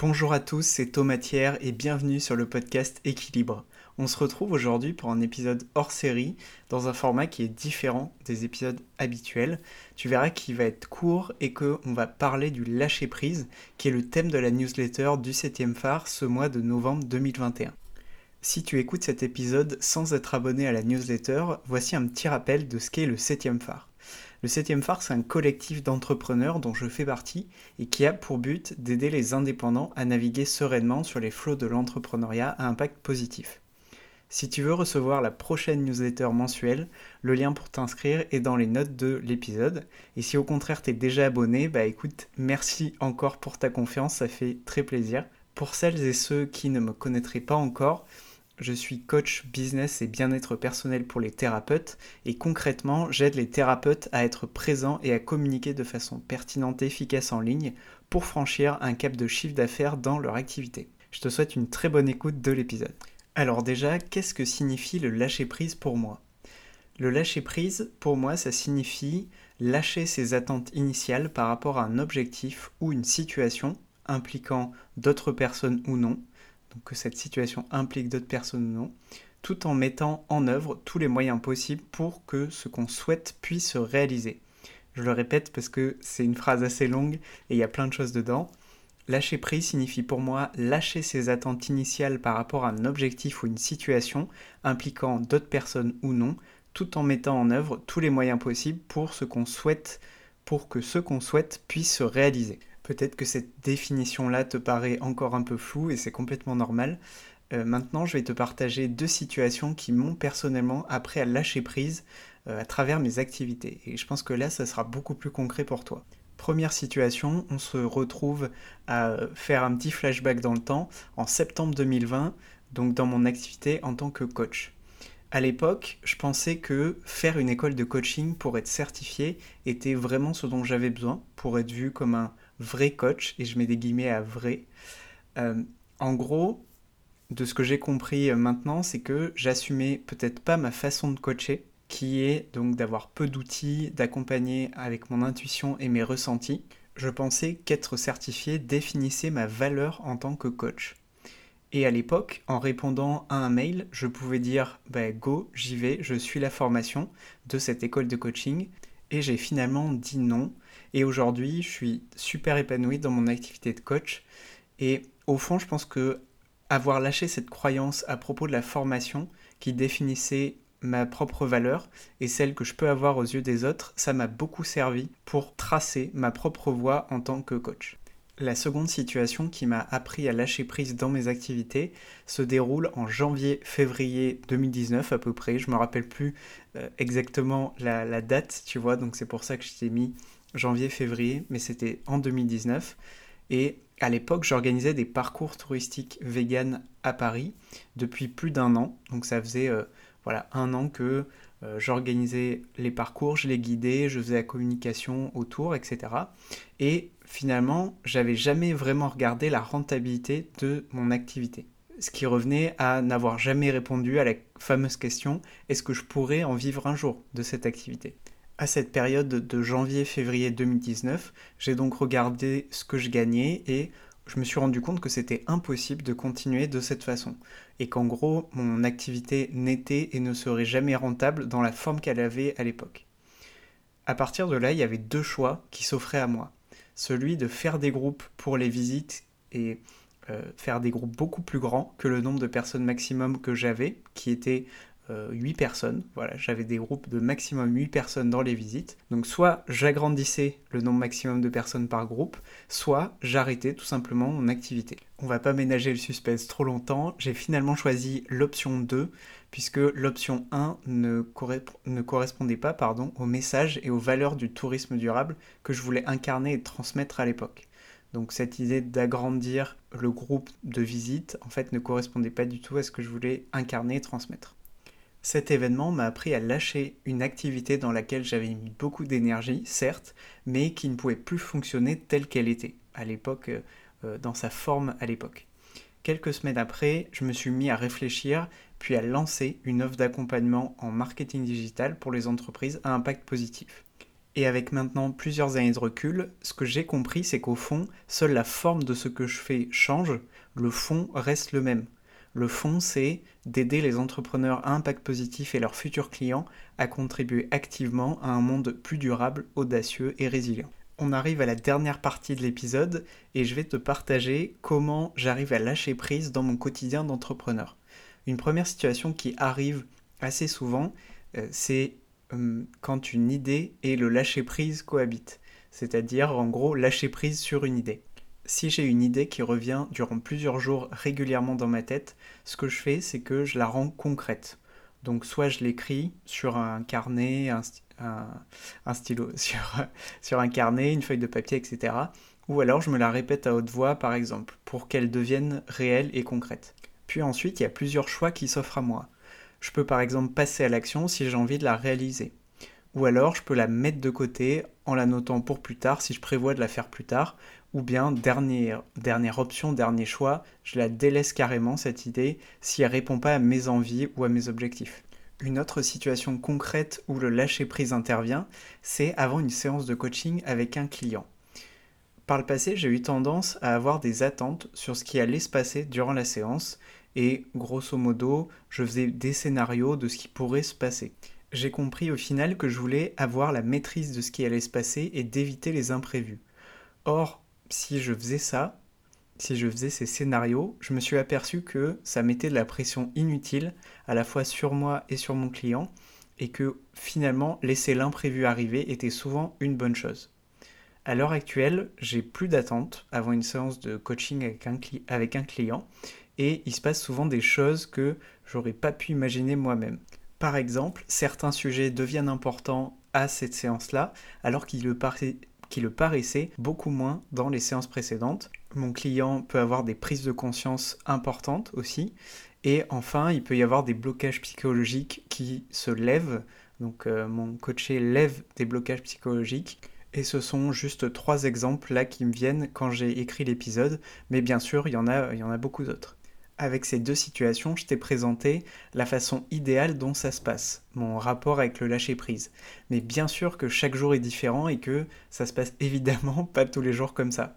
Bonjour à tous, c'est Thomas Thiers et bienvenue sur le podcast Équilibre. On se retrouve aujourd'hui pour un épisode hors série dans un format qui est différent des épisodes habituels. Tu verras qu'il va être court et qu'on va parler du lâcher prise qui est le thème de la newsletter du 7e phare ce mois de novembre 2021. Si tu écoutes cet épisode sans être abonné à la newsletter, voici un petit rappel de ce qu'est le 7e phare. Le 7e phare, c'est un collectif d'entrepreneurs dont je fais partie et qui a pour but d'aider les indépendants à naviguer sereinement sur les flots de l'entrepreneuriat à impact positif. Si tu veux recevoir la prochaine newsletter mensuelle, le lien pour t'inscrire est dans les notes de l'épisode. Et si au contraire tu es déjà abonné, bah écoute, merci encore pour ta confiance, ça fait très plaisir. Pour celles et ceux qui ne me connaîtraient pas encore, je suis coach business et bien-être personnel pour les thérapeutes et concrètement, j'aide les thérapeutes à être présents et à communiquer de façon pertinente et efficace en ligne pour franchir un cap de chiffre d'affaires dans leur activité. Je te souhaite une très bonne écoute de l'épisode. Alors déjà, qu'est-ce que signifie le lâcher prise pour moi? Le lâcher prise, pour moi, ça signifie lâcher ses attentes initiales par rapport à un objectif ou une situation impliquant d'autres personnes ou non, que cette situation implique d'autres personnes ou non, tout en mettant en œuvre tous les moyens possibles pour que ce qu'on souhaite puisse se réaliser. Je le répète parce que c'est une phrase assez longue et il y a plein de choses dedans. Lâcher prise signifie pour moi lâcher ses attentes initiales par rapport à un objectif ou une situation impliquant d'autres personnes ou non, tout en mettant en œuvre tous les moyens possibles pour ce qu'on souhaite, pour que ce qu'on souhaite puisse se réaliser. Peut-être que cette définition-là te paraît encore un peu floue et c'est complètement normal. Euh, maintenant, je vais te partager deux situations qui m'ont personnellement appris à lâcher prise euh, à travers mes activités. Et je pense que là, ça sera beaucoup plus concret pour toi. Première situation, on se retrouve à faire un petit flashback dans le temps en septembre 2020, donc dans mon activité en tant que coach. À l'époque, je pensais que faire une école de coaching pour être certifié était vraiment ce dont j'avais besoin pour être vu comme un vrai coach, et je mets des guillemets à vrai. Euh, en gros, de ce que j'ai compris euh, maintenant, c'est que j'assumais peut-être pas ma façon de coacher, qui est donc d'avoir peu d'outils, d'accompagner avec mon intuition et mes ressentis. Je pensais qu'être certifié définissait ma valeur en tant que coach. Et à l'époque, en répondant à un mail, je pouvais dire bah, go, j'y vais, je suis la formation de cette école de coaching. Et j'ai finalement dit non et aujourd'hui, je suis super épanoui dans mon activité de coach. Et au fond, je pense que avoir lâché cette croyance à propos de la formation qui définissait ma propre valeur et celle que je peux avoir aux yeux des autres, ça m'a beaucoup servi pour tracer ma propre voie en tant que coach. La seconde situation qui m'a appris à lâcher prise dans mes activités se déroule en janvier-février 2019 à peu près. Je me rappelle plus euh, exactement la, la, date, tu vois, donc c'est pour ça que je t'ai mis janvier-février, mais c'était en 2019. Et à l'époque, j'organisais des parcours touristiques vegan à Paris depuis plus d'un an. Donc ça faisait euh, voilà, un an que euh, j'organisais les parcours, je les guidais, je faisais la communication autour, etc. Et finalement, j'avais jamais vraiment regardé la rentabilité de mon activité. Ce qui revenait à n'avoir jamais répondu à la fameuse question est-ce que je pourrais en vivre un jour de cette activité? À cette période de janvier-février 2019, j'ai donc regardé ce que je gagnais et je me suis rendu compte que c'était impossible de continuer de cette façon et qu'en gros mon activité n'était et ne serait jamais rentable dans la forme qu'elle avait à l'époque. À partir de là, il y avait deux choix qui s'offraient à moi. Celui de faire des groupes pour les visites et euh, faire des groupes beaucoup plus grands que le nombre de personnes maximum que j'avais, qui était 8 euh, personnes. Voilà, j'avais des groupes de maximum 8 personnes dans les visites. Donc soit j'agrandissais le nombre maximum de personnes par groupe, soit j'arrêtais tout simplement mon activité. On va pas ménager le suspense trop longtemps, j'ai finalement choisi l'option 2 puisque l'option 1 ne, ne, correspondait pas pardon, au message et aux valeurs du tourisme durable que je voulais incarner et transmettre à l'époque. Donc cette idée d'agrandir le groupe de visite en fait ne correspondait pas du tout à ce que je voulais incarner et transmettre. Cet événement m'a appris à lâcher une activité dans laquelle j'avais mis beaucoup d'énergie, certes, mais qui ne pouvait plus fonctionner telle qu'elle était, à l'époque, euh, dans sa forme à l'époque. Quelques semaines après, je me suis mis à réfléchir, puis à lancer une offre d'accompagnement en marketing digital pour les entreprises à impact positif. Et avec maintenant plusieurs années de recul, ce que j'ai compris, c'est qu'au fond, seule la forme de ce que je fais change, le fond reste le même. Le fond, c'est d'aider les entrepreneurs à impact positif et leurs futurs clients à contribuer activement à un monde plus durable, audacieux et résilient. On arrive à la dernière partie de l'épisode et je vais te partager comment j'arrive à lâcher prise dans mon quotidien d'entrepreneur. Une première situation qui arrive assez souvent, euh, c'est Hum, quand une idée et le lâcher-prise cohabitent. C'est-à-dire, en gros, lâcher prise sur une idée. Si j'ai une idée qui revient durant plusieurs jours régulièrement dans ma tête, ce que je fais, c'est que je la rends concrète. Donc, soit je l'écris sur un carnet, un, stylo, sur, sur un carnet, une feuille de papier, etc. Ou alors je me la répète à haute voix, par exemple, pour qu'elle devienne réelle et concrète. Puis ensuite, il y a plusieurs choix qui s'offrent à moi. Je peux par exemple passer à l'action si j'ai envie de la réaliser. Ou alors je peux la mettre de côté en la notant pour plus tard si je prévois de la faire plus tard. Ou bien dernière, option, dernier choix, je la délaisse carrément cette idée si elle répond pas à mes envies ou à mes objectifs. Une autre situation concrète où le lâcher-prise intervient, c'est avant une séance de coaching avec un client. Par le passé, j'ai eu tendance à avoir des attentes sur ce qui allait se passer durant la séance et grosso modo, je faisais des scénarios de ce qui pourrait se passer. J'ai compris au final que je voulais avoir la maîtrise de ce qui allait se passer et d'éviter les imprévus. Or, si je faisais ça, si je faisais ces scénarios, je me suis aperçu que ça mettait de la pression inutile à la fois sur moi et sur mon client et que finalement laisser l'imprévu arriver était souvent une bonne chose. À l'heure actuelle, j'ai plus d'attente avant une séance de coaching avec un, avec un client et il se passe souvent des choses que j'aurais pas pu imaginer moi-même. Par exemple, certains sujets deviennent importants à cette séance-là, alors qu'il le, le paraissait beaucoup moins dans les séances précédentes. Mon client peut avoir des prises de conscience importantes aussi. Et enfin, il peut y avoir des blocages psychologiques qui se lèvent. Donc euh, mon coaché lève des blocages psychologiques. Et ce sont juste trois exemples là qui me viennent quand j'ai écrit l'épisode. Mais bien sûr, il y en a beaucoup d'autres avec ces deux situations, je t'ai présenté la façon idéale dont ça se passe, mon rapport avec le lâcher-prise. Mais bien sûr que chaque jour est différent et que ça se passe évidemment pas tous les jours comme ça.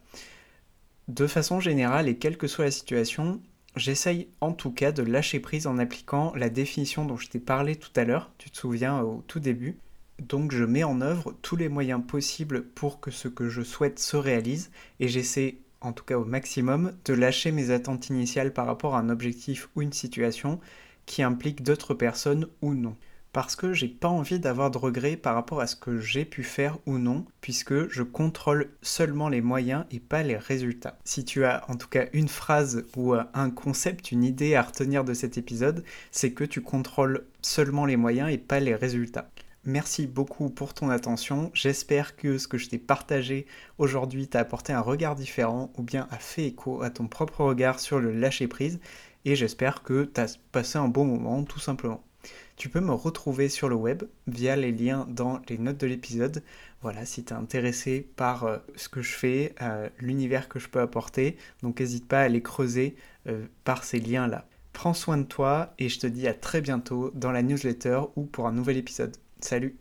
De façon générale et quelle que soit la situation, j'essaye en tout cas de lâcher prise en appliquant la définition dont je t'ai parlé tout à l'heure, tu te souviens au tout début. Donc je mets en œuvre tous les moyens possibles pour que ce que je souhaite se réalise et j'essaie en tout cas au maximum, de lâcher mes attentes initiales par rapport à un objectif ou une situation qui implique d'autres personnes ou non. Parce que j'ai pas envie d'avoir de regrets par rapport à ce que j'ai pu faire ou non, puisque je contrôle seulement les moyens et pas les résultats. Si tu as en tout cas une phrase ou un concept, une idée à retenir de cet épisode, c'est que tu contrôles seulement les moyens et pas les résultats. Merci beaucoup pour ton attention. J'espère que ce que je t'ai partagé aujourd'hui t'a apporté un regard différent ou bien a fait écho à ton propre regard sur le lâcher prise et j'espère que tu as passé un bon moment tout simplement. Tu peux me retrouver sur le web via les liens dans les notes de l'épisode. Voilà, si tu es intéressé par euh, ce que je fais, euh, l'univers que je peux apporter, donc n'hésite pas à les creuser euh, par ces liens-là. Prends soin de toi et je te dis à très bientôt dans la newsletter ou pour un nouvel épisode. Salut